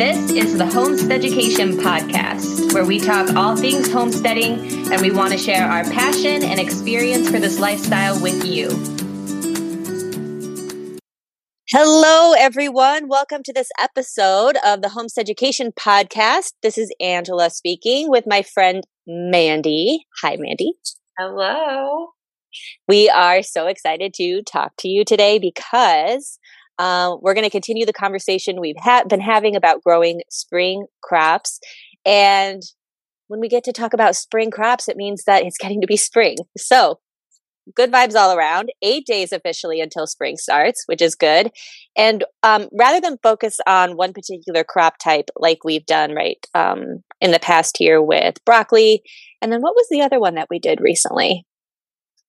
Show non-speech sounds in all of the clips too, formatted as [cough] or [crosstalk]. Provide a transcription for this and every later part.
This is the Homestead Education Podcast, where we talk all things homesteading and we want to share our passion and experience for this lifestyle with you. Hello, everyone. Welcome to this episode of the Homestead Education Podcast. This is Angela speaking with my friend Mandy. Hi, Mandy. Hello. We are so excited to talk to you today because uh, we're going to continue the conversation we've ha- been having about growing spring crops. And when we get to talk about spring crops, it means that it's getting to be spring. So, good vibes all around. Eight days officially until spring starts, which is good. And um, rather than focus on one particular crop type like we've done right um, in the past year with broccoli, and then what was the other one that we did recently?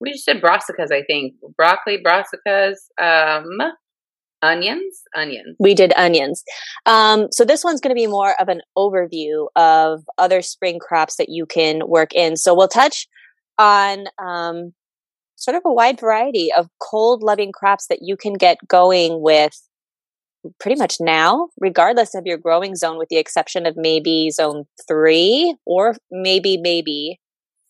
We just did brassicas, I think. Broccoli, brassicas, um, onions, onions. We did onions. Um, so this one's going to be more of an overview of other spring crops that you can work in. So we'll touch on um, sort of a wide variety of cold loving crops that you can get going with pretty much now, regardless of your growing zone, with the exception of maybe zone three or maybe, maybe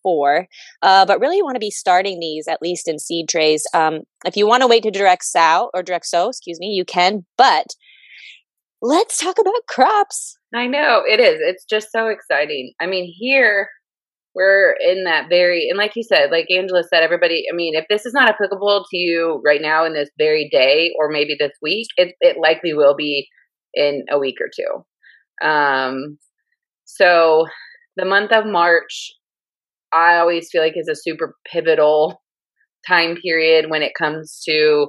four. Uh, but really, you want to be starting these at least in seed trays. Um, if you want to wait to direct sow or direct sow, excuse me, you can. But let's talk about crops. I know it is. It's just so exciting. I mean, here we're in that very and like you said like angela said everybody i mean if this is not applicable to you right now in this very day or maybe this week it, it likely will be in a week or two um so the month of march i always feel like is a super pivotal time period when it comes to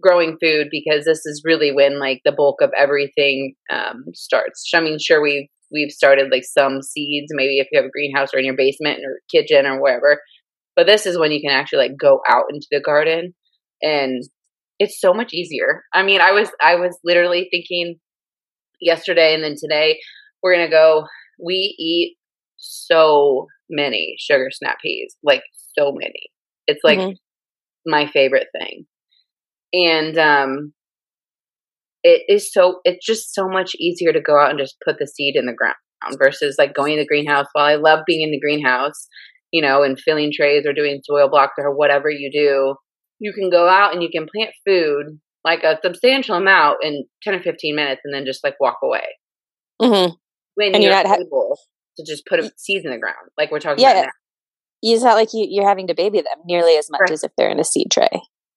growing food because this is really when like the bulk of everything um, starts i mean sure we've we've started like some seeds, maybe if you have a greenhouse or in your basement or kitchen or wherever. But this is when you can actually like go out into the garden and it's so much easier. I mean, I was I was literally thinking yesterday and then today we're to go we eat so many sugar snap peas, like so many. It's like mm-hmm. my favorite thing. And um it is so it's just so much easier to go out and just put the seed in the ground versus like going to the greenhouse while i love being in the greenhouse you know and filling trays or doing soil blocks or whatever you do you can go out and you can plant food like a substantial amount in 10 or 15 minutes and then just like walk away mm-hmm. when and you're, you're not able to just put seeds in the ground like we're talking yeah, about now. it's not like you, you're having to baby them nearly as much right. as if they're in a seed tray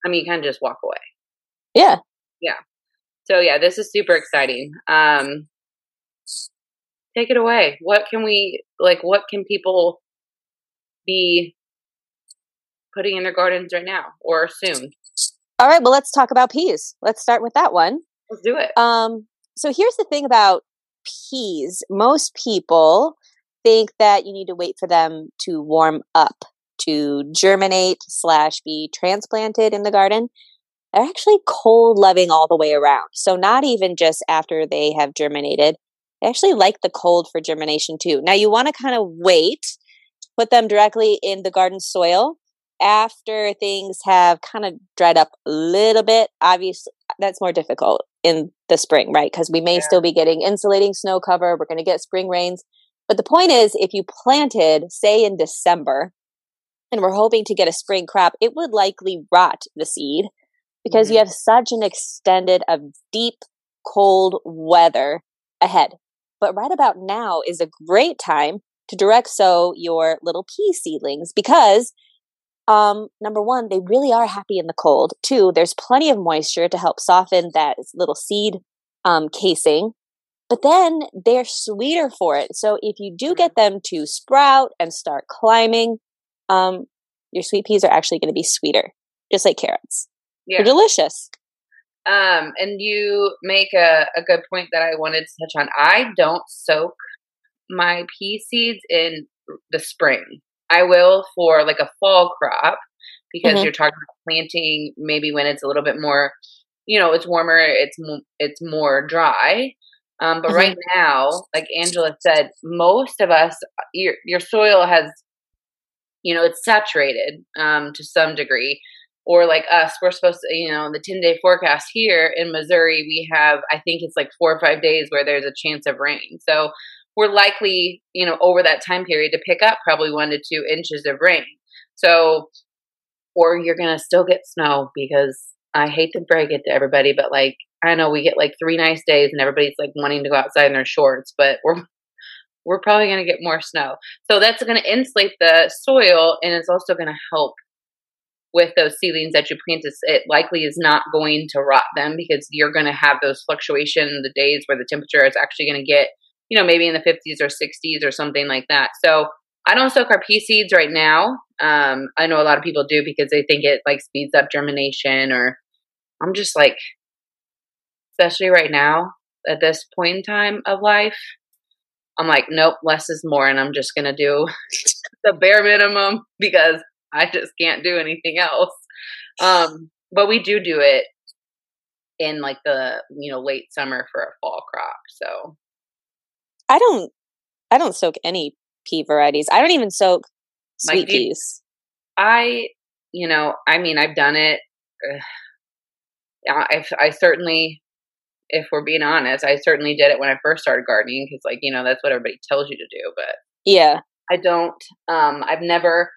i mean you kind of just walk away yeah yeah so yeah, this is super exciting. Um, take it away. What can we like? What can people be putting in their gardens right now or soon? All right. Well, let's talk about peas. Let's start with that one. Let's do it. Um, so here's the thing about peas. Most people think that you need to wait for them to warm up to germinate slash be transplanted in the garden they're actually cold loving all the way around. So, not even just after they have germinated, they actually like the cold for germination too. Now, you want to kind of wait, put them directly in the garden soil after things have kind of dried up a little bit. Obviously, that's more difficult in the spring, right? Because we may yeah. still be getting insulating snow cover, we're going to get spring rains. But the point is, if you planted, say in December, and we're hoping to get a spring crop, it would likely rot the seed because mm-hmm. you have such an extended of deep cold weather ahead. But right about now is a great time to direct sow your little pea seedlings because um, number one, they really are happy in the cold. Two, there's plenty of moisture to help soften that little seed um, casing. But then they're sweeter for it. So if you do get them to sprout and start climbing, um, your sweet peas are actually going to be sweeter, just like carrots. Yeah. They're delicious. Um, and you make a, a good point that I wanted to touch on. I don't soak my pea seeds in the spring. I will for like a fall crop because mm-hmm. you're talking about planting maybe when it's a little bit more, you know, it's warmer, it's it's more dry. Um, but mm-hmm. right now, like Angela said, most of us, your your soil has, you know, it's saturated um, to some degree or like us, we're supposed to, you know, the 10 day forecast here in Missouri, we have, I think it's like four or five days where there's a chance of rain. So we're likely, you know, over that time period to pick up probably one to two inches of rain. So, or you're going to still get snow because I hate to break it to everybody, but like, I know we get like three nice days and everybody's like wanting to go outside in their shorts, but we're, [laughs] we're probably going to get more snow. So that's going to insulate the soil and it's also going to help with those seedlings that you plant, it likely is not going to rot them because you're going to have those fluctuation the days where the temperature is actually going to get, you know, maybe in the 50s or 60s or something like that. So I don't soak our pea seeds right now. Um, I know a lot of people do because they think it like speeds up germination or I'm just like, especially right now at this point in time of life, I'm like, nope, less is more. And I'm just going to do [laughs] the bare minimum because I just can't do anything else. Um, but we do do it in like the you know late summer for a fall crop. So I don't I don't soak any pea varieties. I don't even soak sweet like, peas. I you know I mean I've done it. I've, I certainly if we're being honest, I certainly did it when I first started gardening because like you know that's what everybody tells you to do. But yeah, I don't. Um, I've never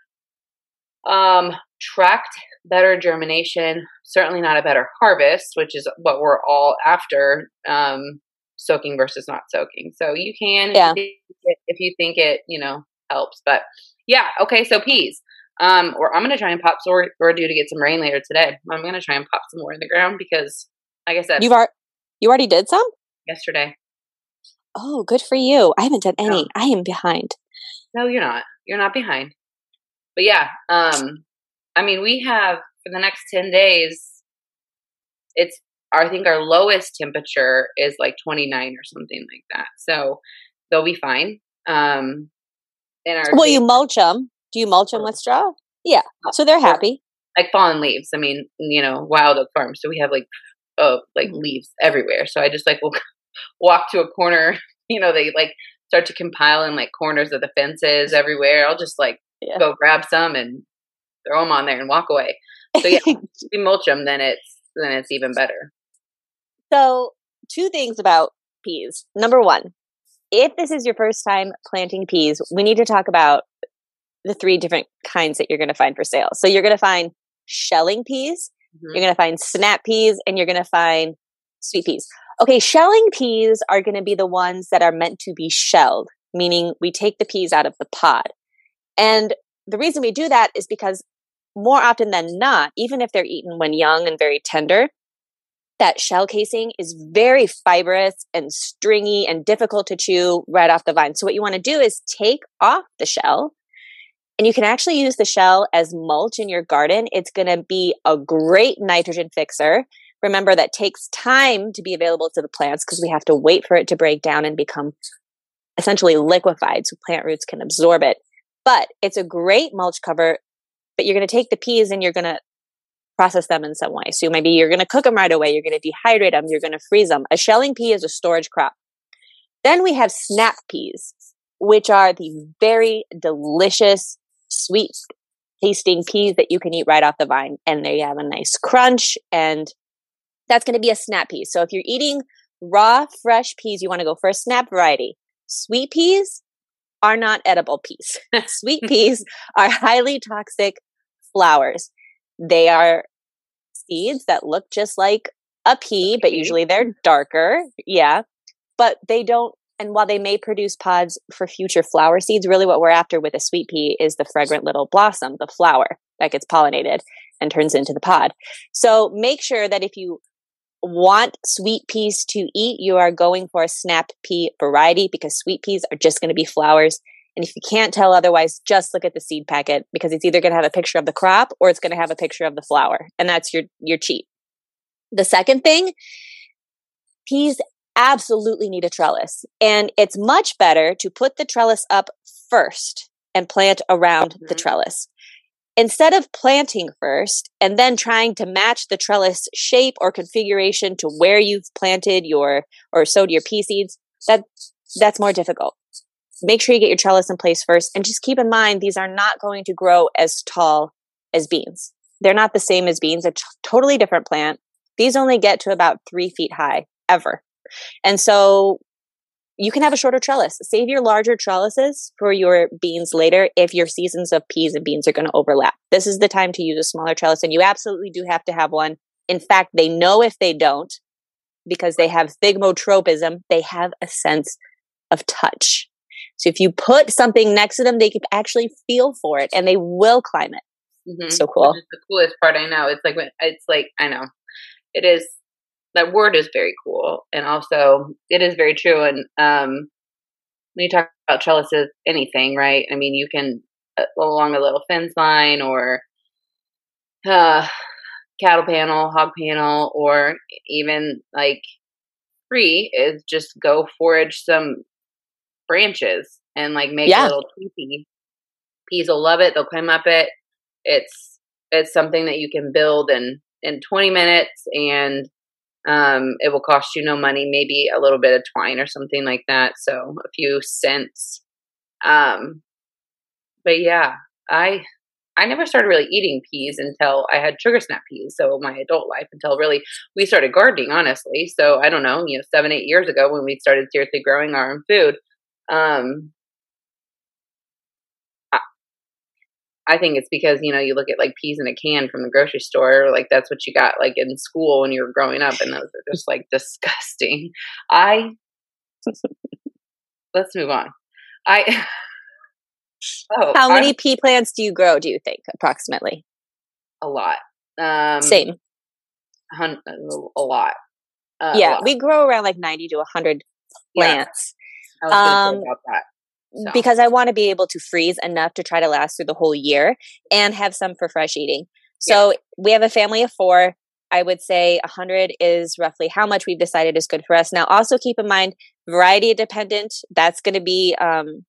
um, tracked better germination, certainly not a better harvest, which is what we're all after. Um, soaking versus not soaking. So you can, yeah. if you think it, you know, helps. But yeah, okay. So peas. Um, or I'm gonna try and pop. So we're, we're due to get some rain later today. I'm gonna try and pop some more in the ground because, like I said, you've ar- you already did some yesterday. Oh, good for you! I haven't done any. No. I am behind. No, you're not. You're not behind but yeah, um, I mean, we have for the next 10 days, it's, I think our lowest temperature is like 29 or something like that. So they'll be fine. Um, in our well, you mulch them. Do you mulch them with straw? Yeah. So they're happy. Like fallen leaves. I mean, you know, wild oak farm. So we have like, oh, like leaves everywhere. So I just like will [laughs] walk to a corner, [laughs] you know, they like start to compile in like corners of the fences everywhere. I'll just like yeah. go grab some and throw them on there and walk away. So yeah, [laughs] if you mulch them, then it's then it's even better. So two things about peas. Number one, if this is your first time planting peas, we need to talk about the three different kinds that you're going to find for sale. So you're going to find shelling peas, mm-hmm. you're going to find snap peas, and you're going to find sweet peas. Okay, shelling peas are going to be the ones that are meant to be shelled, meaning we take the peas out of the pod. And the reason we do that is because more often than not, even if they're eaten when young and very tender, that shell casing is very fibrous and stringy and difficult to chew right off the vine. So what you want to do is take off the shell and you can actually use the shell as mulch in your garden. It's going to be a great nitrogen fixer. Remember that takes time to be available to the plants because we have to wait for it to break down and become essentially liquefied so plant roots can absorb it. But it's a great mulch cover, but you're going to take the peas and you're going to process them in some way. So maybe you're going to cook them right away. You're going to dehydrate them. You're going to freeze them. A shelling pea is a storage crop. Then we have snap peas, which are the very delicious, sweet tasting peas that you can eat right off the vine. And they have a nice crunch and that's going to be a snap pea. So if you're eating raw, fresh peas, you want to go for a snap variety. Sweet peas, are not edible peas. [laughs] Sweet [laughs] peas are highly toxic flowers. They are seeds that look just like a pea, but usually they're darker. Yeah. But they don't, and while they may produce pods for future flower seeds, really what we're after with a sweet pea is the fragrant little blossom, the flower that gets pollinated and turns into the pod. So make sure that if you want sweet peas to eat, you are going for a snap pea variety because sweet peas are just going to be flowers. And if you can't tell otherwise, just look at the seed packet because it's either going to have a picture of the crop or it's going to have a picture of the flower. And that's your, your cheat. The second thing, peas absolutely need a trellis. And it's much better to put the trellis up first and plant around mm-hmm. the trellis instead of planting first and then trying to match the trellis shape or configuration to where you've planted your or sowed your pea seeds, that that's more difficult. Make sure you get your trellis in place first and just keep in mind these are not going to grow as tall as beans. they're not the same as beans, a t- totally different plant. These only get to about three feet high ever. And so you can have a shorter trellis. Save your larger trellises for your beans later if your seasons of peas and beans are going to overlap. This is the time to use a smaller trellis, and you absolutely do have to have one. In fact, they know if they don't, because they have thigmotropism, they have a sense of touch. So if you put something next to them, they can actually feel for it and they will climb it. Mm-hmm. So cool. the coolest part I know. It's like when it's like I know it is that word is very cool and also it is very true and um when you talk about trellises anything right? I mean you can uh, along a little fence line or uh cattle panel hog panel or even like free is just go forage some branches and like make yeah. a little teepee. Peas will love it they'll climb up it. It's it's something that you can build in in 20 minutes and um, it will cost you no money, maybe a little bit of twine or something like that. So a few cents. Um, but yeah, I I never started really eating peas until I had sugar snap peas. So my adult life until really we started gardening, honestly. So I don't know, you know, seven eight years ago when we started seriously growing our own food. Um, I think it's because you know you look at like peas in a can from the grocery store, like that's what you got like in school when you were growing up, and those are just like [laughs] disgusting. I [laughs] let's move on. I [laughs] oh, how many I, pea plants do you grow? Do you think approximately? A lot. Um, Same. A lot. Uh, yeah, a lot. we grow around like ninety to hundred plants. Yeah. I was um, about that. So. Because I want to be able to freeze enough to try to last through the whole year and have some for fresh eating. So yeah. we have a family of four. I would say 100 is roughly how much we've decided is good for us. Now, also keep in mind, variety dependent. That's going to be um,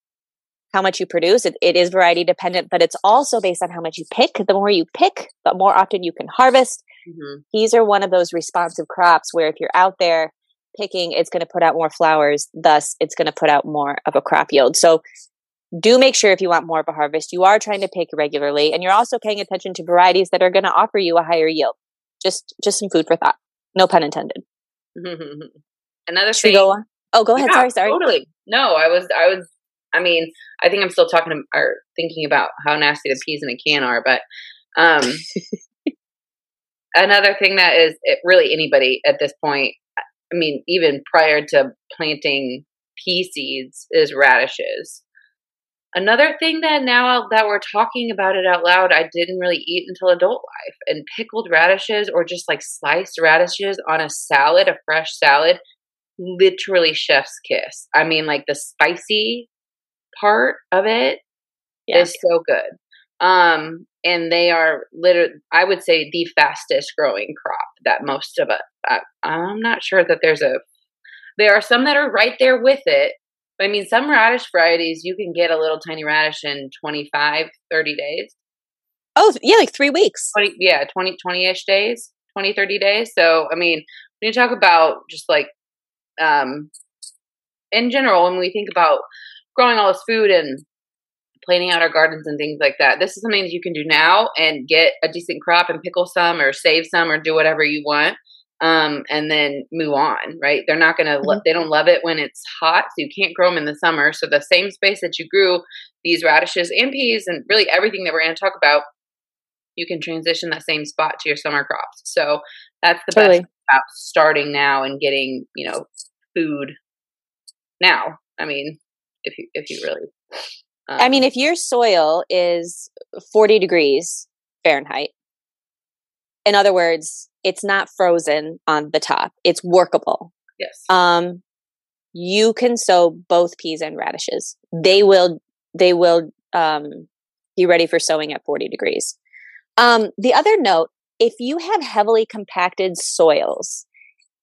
how much you produce. It, it is variety dependent, but it's also based on how much you pick. The more you pick, the more often you can harvest. Mm-hmm. These are one of those responsive crops where if you're out there picking, it's going to put out more flowers. Thus, it's going to put out more of a crop yield. So do make sure if you want more of a harvest, you are trying to pick regularly and you're also paying attention to varieties that are going to offer you a higher yield. Just, just some food for thought. No pun intended. [laughs] Another Should thing. Go on? Oh, go ahead. Yeah, sorry, sorry. Totally. No, I was, I was, I mean, I think I'm still talking or thinking about how nasty the peas in a can are, but, um, [laughs] another thing that is it really anybody at this point I mean, even prior to planting pea seeds is radishes. Another thing that now that we're talking about it out loud, I didn't really eat until adult life. And pickled radishes or just like sliced radishes on a salad, a fresh salad, literally chef's kiss. I mean, like the spicy part of it yeah. is so good. Um, and they are literally, I would say, the fastest growing crop that most of us. I, I'm not sure that there's a. There are some that are right there with it. But I mean, some radish varieties you can get a little tiny radish in 25, 30 days. Oh, yeah, like three weeks. 20, yeah, 20, 20 ish days, 20, 30 days. So, I mean, when you talk about just like, um, in general, when we think about growing all this food and planning out our gardens and things like that. This is something that you can do now and get a decent crop and pickle some or save some or do whatever you want. Um, and then move on, right? They're not going to, mm-hmm. they don't love it when it's hot. So you can't grow them in the summer. So the same space that you grew these radishes and peas and really everything that we're going to talk about, you can transition that same spot to your summer crops. So that's the totally. best about starting now and getting, you know, food now. I mean, if you, if you really um, I mean, if your soil is 40 degrees Fahrenheit, in other words, it's not frozen on the top, it's workable. Yes. Um, you can sow both peas and radishes. They will, they will, um, be ready for sowing at 40 degrees. Um, the other note, if you have heavily compacted soils,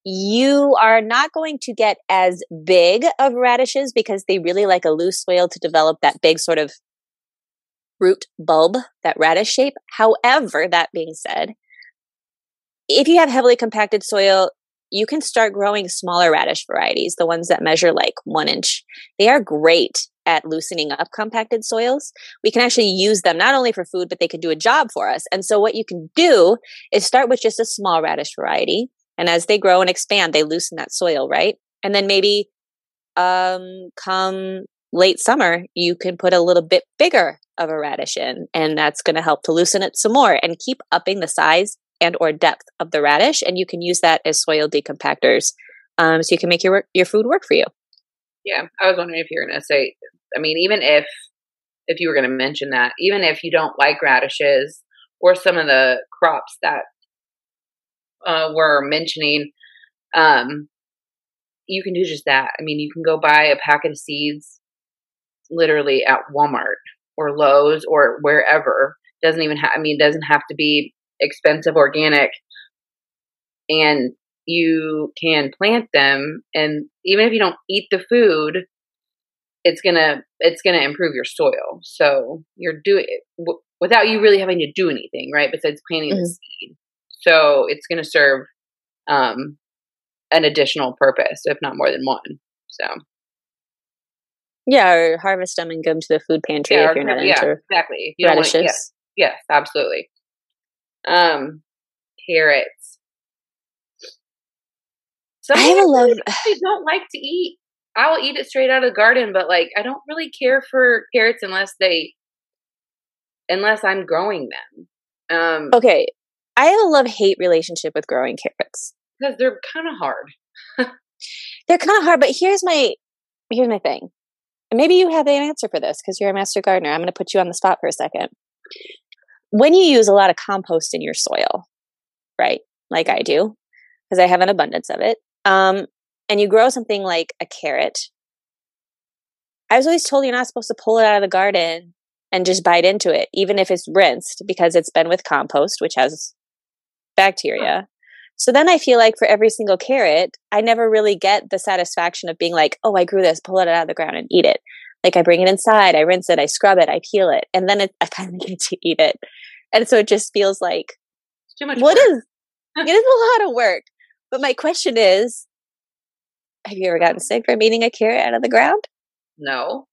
you are not going to get as big of radishes because they really like a loose soil to develop that big sort of root bulb, that radish shape. However, that being said, if you have heavily compacted soil, you can start growing smaller radish varieties, the ones that measure like one inch. They are great at loosening up compacted soils. We can actually use them not only for food, but they can do a job for us. And so what you can do is start with just a small radish variety. And as they grow and expand, they loosen that soil, right? And then maybe um, come late summer, you can put a little bit bigger of a radish in, and that's going to help to loosen it some more and keep upping the size and or depth of the radish. And you can use that as soil decompactors, um, so you can make your work, your food work for you. Yeah, I was wondering if you're going to say. I mean, even if if you were going to mention that, even if you don't like radishes or some of the crops that uh, we're mentioning, um, you can do just that. I mean, you can go buy a packet of seeds literally at Walmart or Lowe's or wherever. Doesn't even have, I mean, doesn't have to be expensive organic. And you can plant them and even if you don't eat the food, it's gonna it's gonna improve your soil. So you're doing w- without you really having to do anything, right? Besides planting mm-hmm. the seed. So it's gonna serve um, an additional purpose, if not more than one. So yeah, or harvest them and give them to the food pantry yeah, if you're not yeah, into exactly. You radishes. Want, yes, yes, absolutely. Um, carrots. Some I love. I don't like to eat. I'll eat it straight out of the garden, but like I don't really care for carrots unless they, unless I'm growing them. Um, okay, I have a love hate relationship with growing carrots because they're kind of hard. [laughs] they're kind of hard, but here's my here's my thing. And maybe you have an answer for this because you're a master gardener. I'm going to put you on the spot for a second. When you use a lot of compost in your soil, right? Like I do, because I have an abundance of it. Um, and you grow something like a carrot. I was always told you're not supposed to pull it out of the garden and just bite into it, even if it's rinsed, because it's been with compost, which has bacteria. So then I feel like for every single carrot, I never really get the satisfaction of being like, oh, I grew this, pull it out of the ground and eat it. Like I bring it inside, I rinse it, I scrub it, I peel it, and then it, [laughs] I finally get to eat it. And so it just feels like it's too much. What work. is? it is a lot of work. But my question is, have you ever gotten sick from eating a carrot out of the ground? No.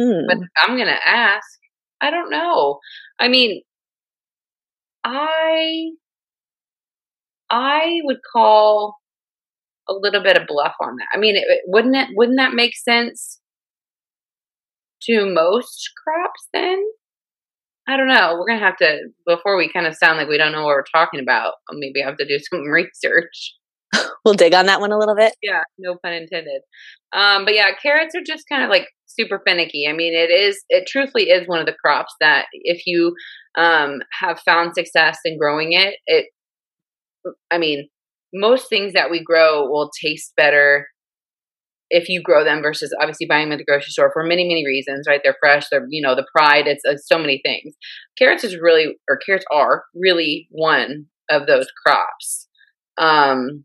Hmm. But I'm gonna ask. I don't know. I mean, I I would call a little bit of bluff on that. I mean, it, wouldn't it? Wouldn't that make sense to most crops? Then I don't know. We're gonna have to before we kind of sound like we don't know what we're talking about. Maybe I have to do [laughs] some research. we'll dig on that one a little bit. Yeah, no pun intended. Um, but yeah, carrots are just kind of like super finicky. I mean, it is. It truthfully is one of the crops that if you um, have found success in growing it, it I mean, most things that we grow will taste better if you grow them versus obviously buying them at the grocery store for many many reasons right they're fresh they're you know the pride it's, so many things carrots is really or carrots are really one of those crops um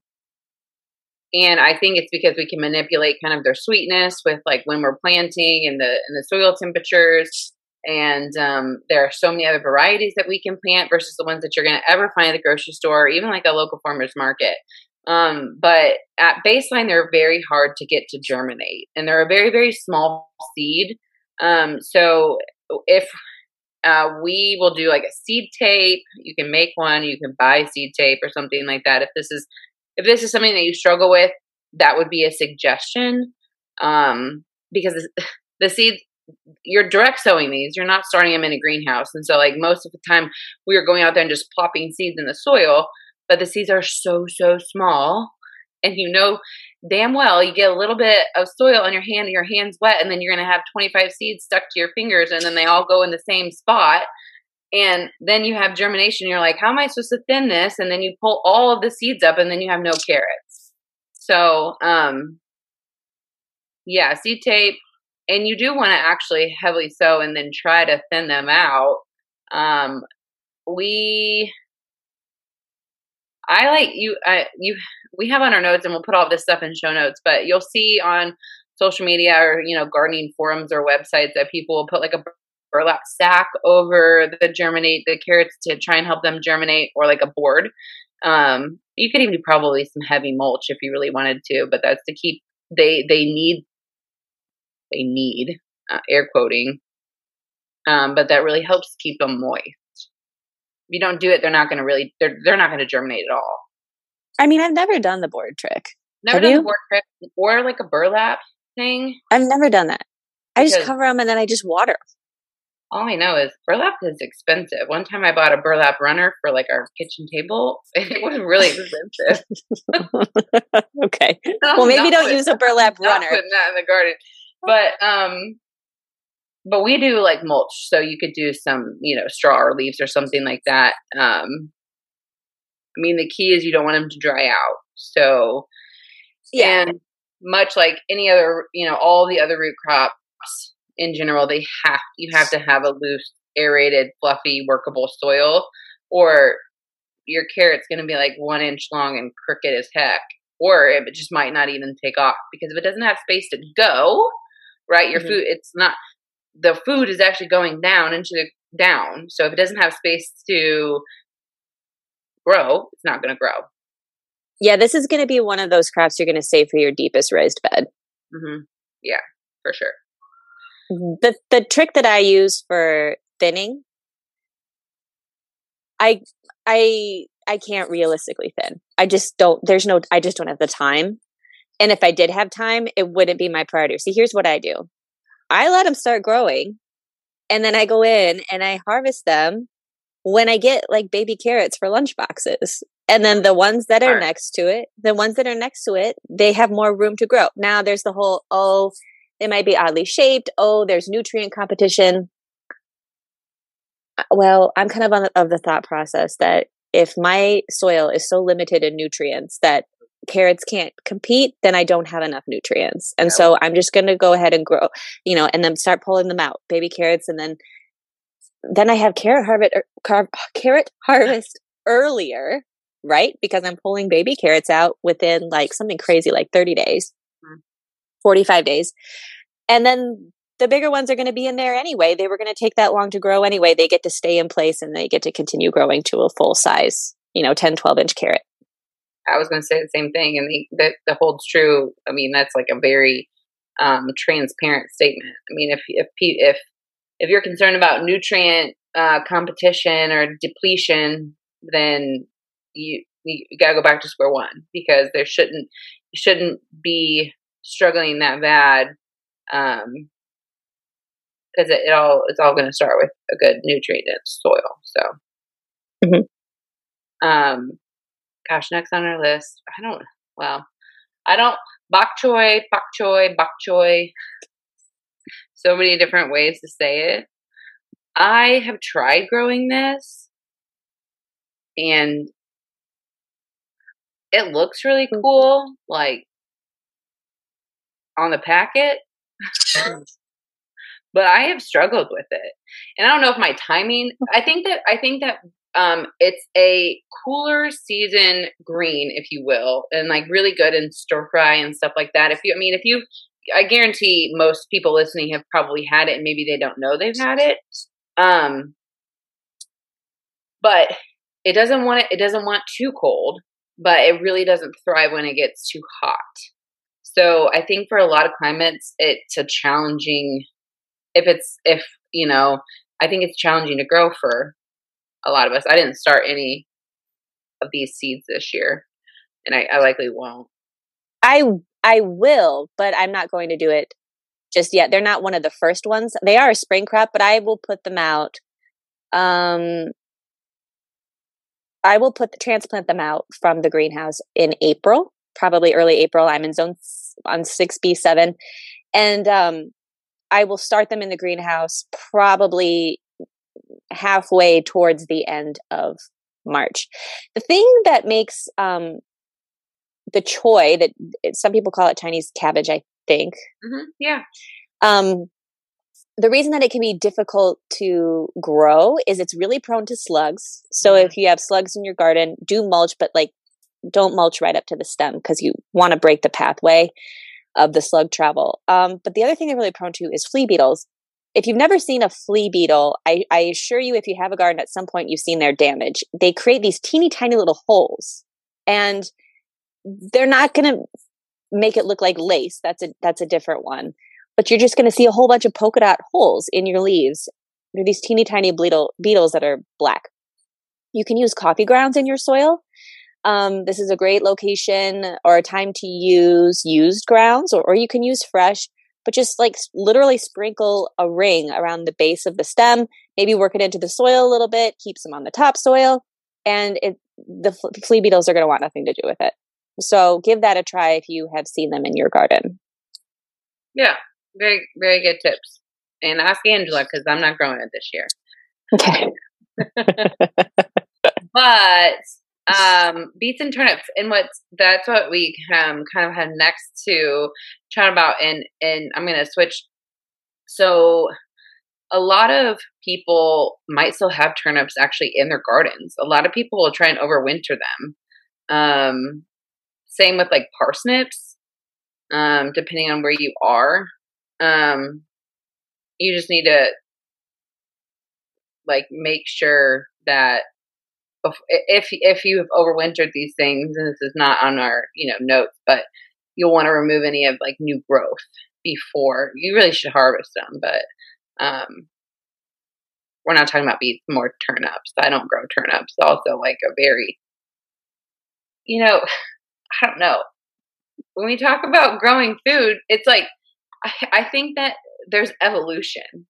and i think it's because we can manipulate kind of their sweetness with like when we're planting and the and the soil temperatures and um, there are so many other varieties that we can plant versus the ones that you're going to ever find at the grocery store or even like a local farmer's market. Um, but at baseline, they're very hard to get to germinate and they're a very, very small seed. Um, so if uh, we will do like a seed tape, you can make one, you can buy seed tape or something like that. If this is, if this is something that you struggle with, that would be a suggestion. Um, because [laughs] the seeds, you're direct sowing these. You're not starting them in a greenhouse. And so, like, most of the time, we are going out there and just plopping seeds in the soil, but the seeds are so, so small. And you know damn well you get a little bit of soil on your hand and your hand's wet, and then you're going to have 25 seeds stuck to your fingers, and then they all go in the same spot. And then you have germination. You're like, how am I supposed to thin this? And then you pull all of the seeds up, and then you have no carrots. So, um, yeah, seed tape, and you do want to actually heavily sow and then try to thin them out. Um, we, I like you, I, you, we have on our notes and we'll put all this stuff in show notes, but you'll see on social media or, you know, gardening forums or websites that people will put like a burlap sack over the germinate the carrots to try and help them germinate or like a board um, you could even do probably some heavy mulch if you really wanted to, but that's to keep they they need they need uh, air quoting, um, but that really helps keep them moist. If you don't do it, they're not going to really they're they're not going to germinate at all. I mean, I've never done the board trick. Never Have done you? the board trick or like a burlap thing. I've never done that. I just cover them and then I just water. All I know is burlap is expensive. One time I bought a burlap runner for like our kitchen table. [laughs] It was really expensive. [laughs] okay. [laughs] Well, maybe don't putting- use a burlap not runner. putting that in the garden. But um, but we do like mulch, so you could do some, you know, straw or leaves or something like that. Um, I mean, the key is you don't want them to dry out. So Yeah. and much like any other, you know, all the other root crops in general, they have you have to have a loose, aerated, fluffy, workable soil, or your carrot's going to be like one inch long and crooked as heck, or it just might not even take off because if it doesn't have space to go, right, your Mhm. food, it's not the food is actually going down into the down. So if it doesn't have space to grow, it's not going to grow. Yeah, this is going to be one of those crops you're going to save for your deepest raised bed. hmm Yeah, for sure. Mm-hmm. the the trick that I use for thinning, I I I can't realistically thin. I just don't. There's no. I just don't have the time. And if I did have time, it wouldn't be my priority. See, here's what I do: I let them start growing, and then I go in and I harvest them when I get like baby carrots for lunch boxes. And then the ones that are Smart. next to it, the ones that are next to it, they have more room to grow. Now there's the whole oh, they might be oddly shaped. Oh, there's nutrient competition. Uh, Well, I'm kind of on the, of the thought process that if my soil is so limited in nutrients that carrots can't compete, then I don't have enough nutrients. And Yeah. so I'm just going to go ahead and grow, you know, and then start pulling them out, baby carrots, and then then I have carrot harvest car, [sighs] carrot harvest earlier, right? Because I'm pulling baby carrots out within like something crazy like 30 days. 45 days. And then the bigger ones are going to be in there anyway. They were going to take that long to grow anyway. They get to stay in place and they get to continue growing to a full size, you know, 10, 12 inch carrot. I was going to say the same thing, and the, that that holds true. I mean, that's like a very um, transparent statement. I mean, if if if if you're concerned about nutrient uh, competition or depletion, then you you, you got to go back to square one because there shouldn't shouldn't be struggling that bad. Um, because it, it all it's all going to start with a good nutrient dense soil. So, Mhm. um, gosh, next on our list, I don't. Well, I don't bok choy, bok choy, bok choy. So many different ways to say it. I have tried growing this, and it looks really cool, like on the packet. [laughs] but I have struggled with it, and I don't know if my timing. I think that I think that um, it's a cooler season green, if you will, and like really good in stir fry and stuff like that. If you, I mean, if you, I guarantee most people listening have probably had it, and maybe they don't know they've had it. Um, but it doesn't want it. It doesn't want too cold, but it really doesn't thrive when it gets too hot. So I think for a lot of climates, it's a challenging. If it's if you know, I think it's challenging to grow for a lot of us. I didn't start any of these seeds this year, and I, I likely won't. I I will, but I'm not going to do it just yet. They're not one of the first ones. They are a spring crop, but I will put them out. Um, I will put the transplant them out from the greenhouse in April, probably early April. I'm in zone on six B seven, and um, I will start them in the greenhouse probably halfway towards the end of March. The thing that makes um, the choy that some people call it Chinese cabbage, I think. hmm Yeah, Um, the reason that it can be difficult to grow is it's really prone to slugs. So if you have slugs in your garden, do mulch, but like don't mulch right up to the stem because you want to break the pathway of the slug travel. Um, but the other thing they're really prone to is flea beetles. If you've never seen a flea beetle, I, I assure you, if you have a garden at some point, you've seen their damage. They create these teeny tiny little holes And they're not going to make it look like lace. That's a that's a different one. But you're just going to see a whole bunch of polka dot holes in your leaves. They're these teeny tiny beetle, beetles that are black. You can use coffee grounds in your soil. Um, this is a great location or a time to use used grounds, or, or you can use fresh but just like literally sprinkle a ring around the base of the stem, maybe work it into the soil a little bit, keeps them on the topsoil, and it, the flea beetles are going to want nothing to do with it. So give that a try if you have seen them in your garden. Yeah, very very good tips. And ask Angela because I'm not growing it this year. Okay. [laughs] but um, beets and turnips, and what's that's what we um, kind of have next to chat about, and and I'm gonna switch. So, a lot of people might still have turnips actually in their gardens. A lot of people will try and overwinter them. Um, same with like parsnips, um, depending on where you are. Um, you just need to like make sure that if if you've overwintered these things, and this is not on our you know notes, but you'll want to remove any of like new growth before you really should harvest them. But um, we're not talking about beets, more turnips. I don't grow turnips. Also, like a very, you know, [sighs] I don't know. When we talk about growing food, it's like I, I think that there's evolution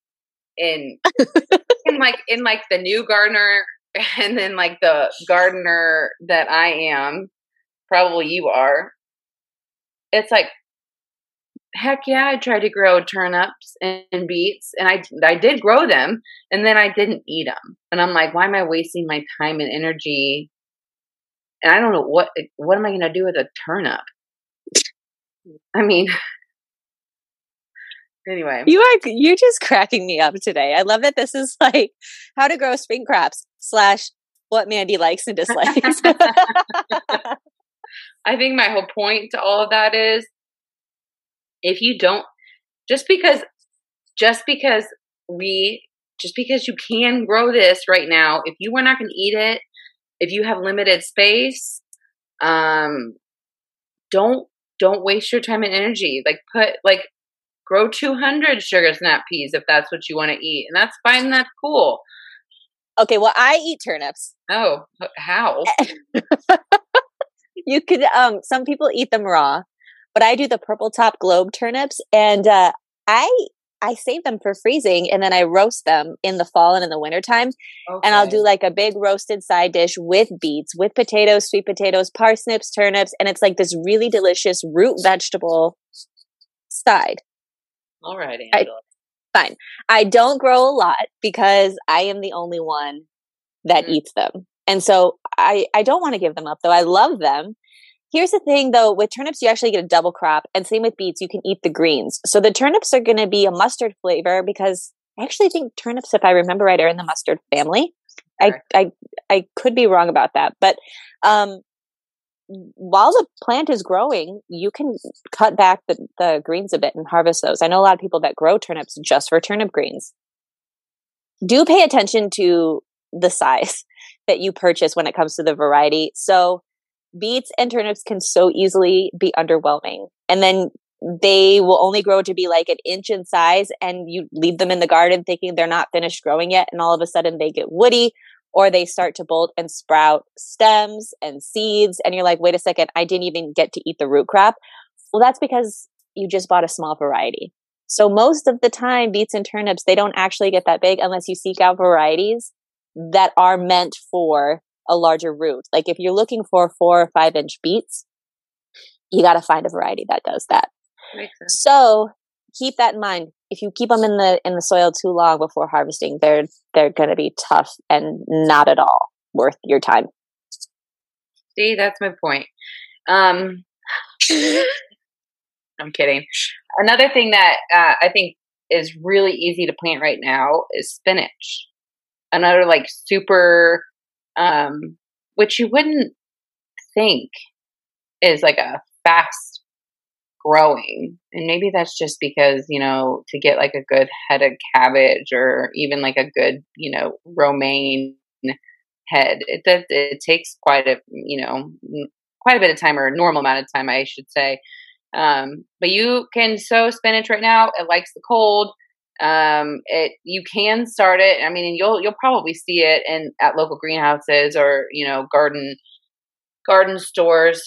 in [laughs] in like in like the new gardener [laughs] and then like the gardener that I am, probably you are, it's like heck yeah, I tried to grow turnips and beets and I I did grow them and then I didn't eat them. And I'm like, why am I wasting my time and energy? And I don't know what what am I going to do with a turnip? I mean, [laughs] anyway. You are you're just cracking me up today. I love that this is like how to grow spring crops slash what mandy likes and dislikes. [laughs] I think my whole point to all of that is if you don't just because just because we just because you can grow this right now if you were not going to eat it if you have limited space um don't don't waste your time and energy. Like put like grow 200 sugar snap peas if that's what you want to eat and that's fine that's cool okay well i eat turnips oh how [laughs] you could um some people eat them raw but i do the purple top globe turnips and uh i I save them for freezing and then I roast them in the fall and in the wintertime. Okay. And I'll do like a big roasted side dish with beets, with potatoes, sweet potatoes, parsnips, turnips. And it's like this really delicious root vegetable side. All right, Angela. I, fine. I don't grow a lot because I am the only one that mm-hmm. eats them. And so I, I don't want to give them up though. I love them. Here's the thing though, with turnips, you actually get a double crop. And same with beets, you can eat the greens. So the turnips are going to be a mustard flavor because I actually think turnips, if I remember right, are in the mustard family. I, I I could be wrong about that, but um, while the plant is growing, you can cut back the, the greens a bit and harvest those. I know a lot of people that grow turnips just for turnip greens. Do pay attention to the size [laughs] that you purchase when it comes to the variety. So, beets and turnips can so easily be underwhelming. And then they will only grow to be like an inch in size, and you leave them in the garden thinking they're not finished growing yet. And all of a sudden, they get woody or they start to bolt and sprout stems and seeds and you're like wait a second i didn't even get to eat the root crop. Well that's because you just bought a small variety. So most of the time beets and turnips they don't actually get that big unless you seek out varieties that are meant for a larger root. Like if you're looking for four or five inch beets you got to find a variety that does that. So keep that in mind if you keep them in the in the soil too long before harvesting, they're they're going to be tough and not at all worth your time. See, that's my point. Um, I'm kidding. Another thing that uh, I think is really easy to plant right now is spinach. Another like super, um, which you wouldn't think is like a fast growing. And maybe that's just because, you know, to get like a good head of cabbage or even like a good, you know, romaine head, it does, it takes quite a, you know, quite a bit of time or a normal amount of time, I should say. Um, but you can sow spinach right now. It likes the cold. Um, it you can start it. I mean, you'll you'll probably see it in at local greenhouses or you know garden garden stores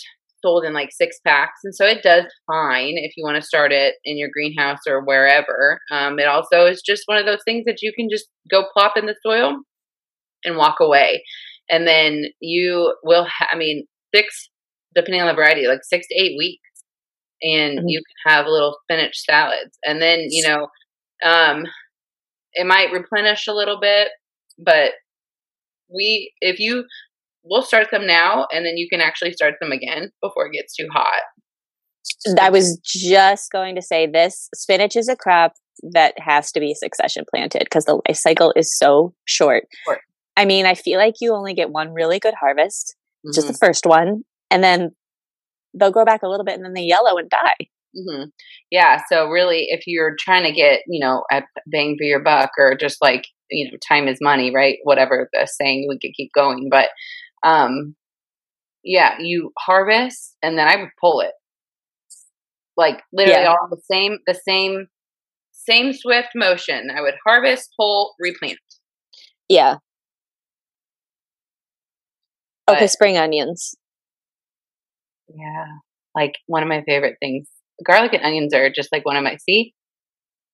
sold in like six packs, and so it does fine if you want to start it in your greenhouse or wherever. Um, it also is just one of those things that you can just go plop in the soil and walk away, and then you will. Ha- I mean, six depending on the variety, like six to eight weeks, and mm-hmm. you can have little spinach salads, and then you know, um, it might replenish a little bit, but we if you we'll start them now and then you can actually start them again before it gets too hot. I was just going to say this spinach is a crop that has to be succession planted because the life cycle is so short. short. I mean, I feel like you only get one really good harvest, mm-hmm. just the mm-hmm. first one, and then they'll grow back a little bit and then they yellow and die. Mm-hmm. Yeah. So really, if you're trying to get, you know, a bang for your buck or just like, you know, time is money, right? Whatever the saying, we could keep going. But um, yeah, you harvest and then I would pull it. Like literally yeah. all the same, the same, same swift motion. I would harvest, pull, replant. Yeah. But, okay, spring onions. Yeah, like one of my favorite things. Garlic and onions are just like one of my. See,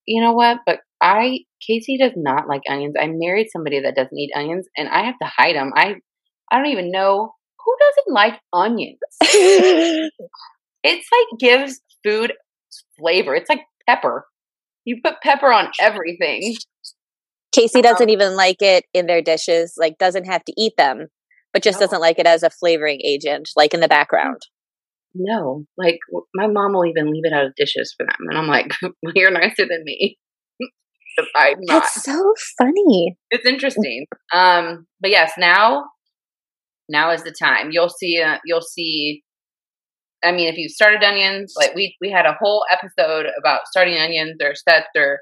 you know what? But I Casey does not like onions. I married somebody that doesn't eat onions, and I have to hide them. I I don't even know who doesn't like onions. [laughs] it's like gives food flavor. It's like pepper. You put pepper on everything. Casey doesn't um, even like it in their dishes, like doesn't have to eat them, but just no. doesn't like it as a flavoring agent, like in the background. No, like my mom will even leave it out of dishes for them, and I'm like, [laughs] well, "You're nicer than me." [laughs] I'm not. That's so funny. It's interesting. Um, but yes, now now is the time. You'll see. Uh, you'll see. I mean, if you started onions, like we we had a whole episode about starting onions or sets or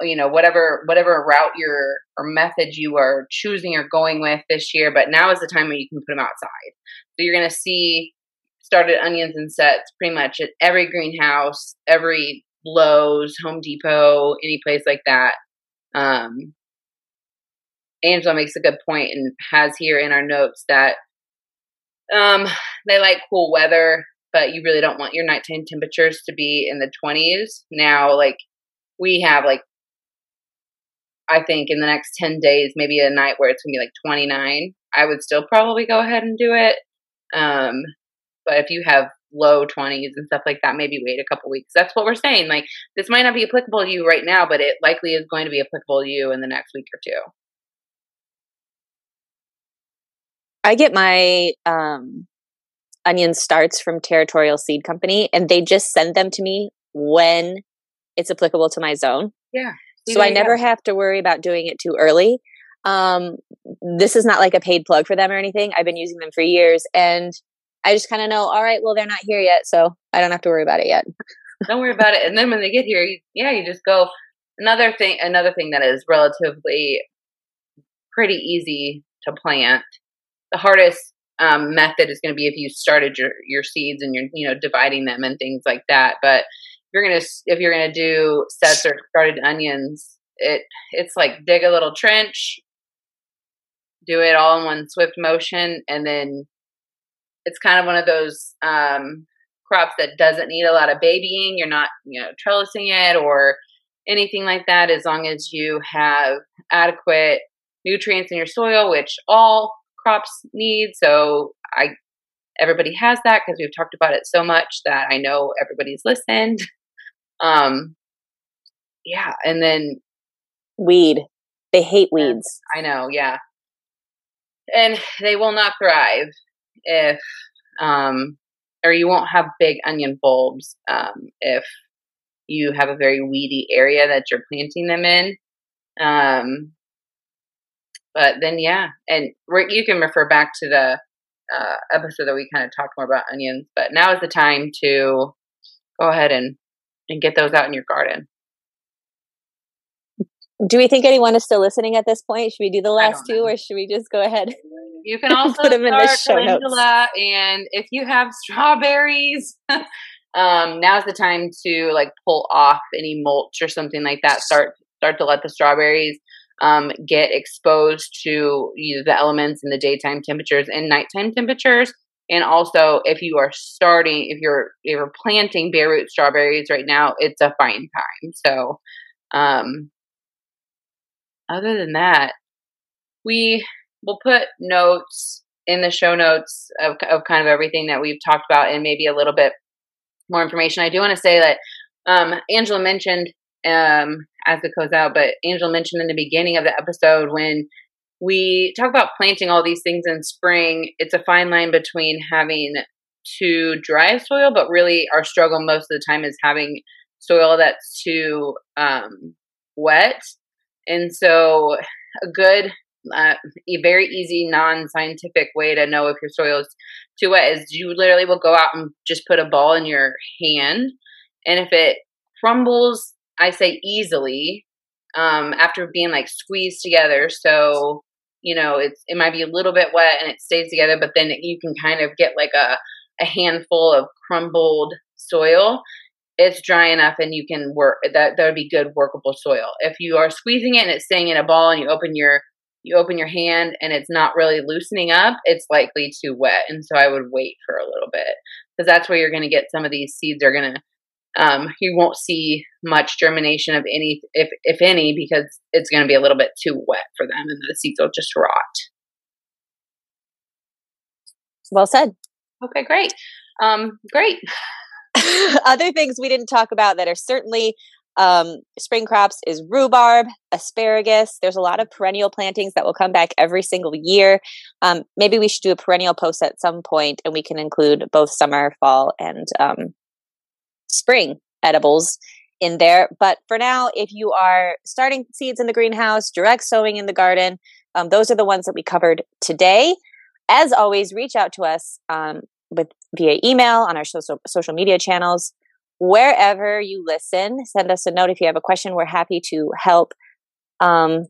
you know whatever whatever route you're or method you are choosing or going with this year. But now is the time when you can put them outside. So you're going to see started onions and sets pretty much at every greenhouse, every Lowe's, Home Depot, any place like that. Um, Angela makes a good point and has here in our notes that um, they like cool weather, but you really don't want your nighttime temperatures to be in the 20s. Now, like, we have like, I think in the next 10 days, maybe a night where it's gonna be like 29. I would still probably go ahead and do it. Um, but if you have low 20s and stuff like that, maybe wait a couple weeks. That's what we're saying. Like, this might not be applicable to you right now, but it likely is going to be applicable to you in the next week or two. I get my um, onion starts from Territorial Seed Company, and they just send them to me when it's applicable to my zone. Yeah. So I never go. have to worry about doing it too early. Um, this is not like a paid plug for them or anything. I've been using them for years, and I just kind of know. All right, well, they're not here yet, so I don't have to worry about it yet. [laughs] don't worry about it. And then when they get here, you, yeah, you just go. Another thing, another thing that is relatively pretty easy to plant the hardest um, method is going to be if you started your your seeds and you're you know dividing them and things like that. But if you're gonna if you're gonna do sets or started onions, it it's like dig a little trench, do it all in one swift motion, and then it's kind of one of those um, crops that doesn't need a lot of babying. You're not you know trellising it or anything like that. As long as you have adequate nutrients in your soil, which all crops need. So I everybody has that because we've talked about it so much that I know everybody's listened. [laughs] Um yeah, and then weed. They hate weeds. I know, yeah. And they will not thrive if um or you won't have big onion bulbs um if you have a very weedy area that you're planting them in. Um but then, yeah, and you can refer back to the uh, episode that we kind of talked more about onions. But now is the time to go ahead and and get those out in your garden. Do we think anyone is still listening at this point? Should we do the last two, or should we just go ahead? [laughs] You can also [laughs] put them in the show calendula, notes. And if you have strawberries, [laughs] um, now's the time to like pull off any mulch or something like that. Start start to let the strawberries um, get exposed to you know, the elements in the daytime temperatures and nighttime temperatures. And also, if you are starting, if you're if you're planting bare root strawberries right now, it's a fine time. So, um, other than that, we will put notes in the show notes of, of kind of everything that we've talked about and maybe a little bit more information. I do want to say that um, Angela mentioned um, as it goes out, but Angel mentioned in the beginning of the episode when we talk about planting all these things in spring, it's a fine line between having too dry soil, but really our struggle most of the time is having soil that's too um, wet. And so, a good, uh, a very easy, non scientific way to know if your soil is too wet is you literally will go out and just put a ball in your hand. And if it crumbles I say easily um, after being like squeezed together. So you know it's it might be a little bit wet and it stays together, but then you can kind of get like a a handful of crumbled soil. It's dry enough and you can work that that would be good workable soil. If you are squeezing it and it's staying in a ball and you open your you open your hand and it's not really loosening up, it's likely too wet. And so I would wait for a little bit because that's where you're going to get some of these seeds are going to um, you won't see much germination of any, if if any, because it's going to be a little bit too wet for them, and the seeds will just rot. Well said. Okay, great, um, great. [laughs] Other things we didn't talk about that are certainly um, spring crops is rhubarb, asparagus. There's a lot of perennial plantings that will come back every single year. Um, maybe we should do a perennial post at some point, and we can include both summer, fall, and um, spring edibles in there. But for now, if you are starting seeds in the greenhouse, direct sowing in the garden, um, those are the ones that we covered today. As always, reach out to us um, with via email on our social social media channels. Wherever you listen, send us a note if you have a question. We're happy to help. Um,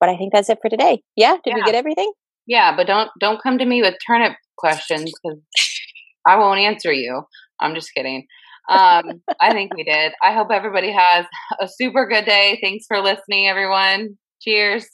but I think that's it for today. Yeah, did yeah. we get everything? Yeah, but don't don't come to me with turnip questions because I won't answer you. I'm just kidding um, I think we did. I hope everybody has [laughs] a super good day. Thanks for listening, everyone. Cheers.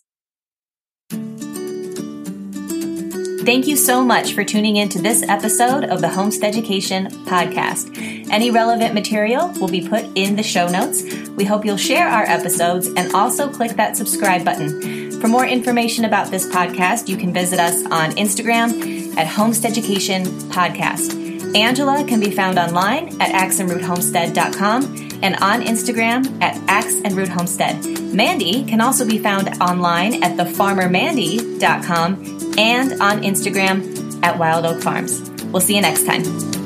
Thank you so much for tuning in to this episode of the Homesteaducation Podcast. Any relevant material will be put in the show notes. We hope you'll share our episodes and also click that subscribe button. For more information about this podcast, you can visit us on Instagram at Homesteaducation Podcast. Angela can be found online at axeandroothomestead.com and on Instagram at Axe and Root Homestead. Mandy can also be found online at thefarmermandy.com and on Instagram at Wild Oak Farms. We'll see you next time.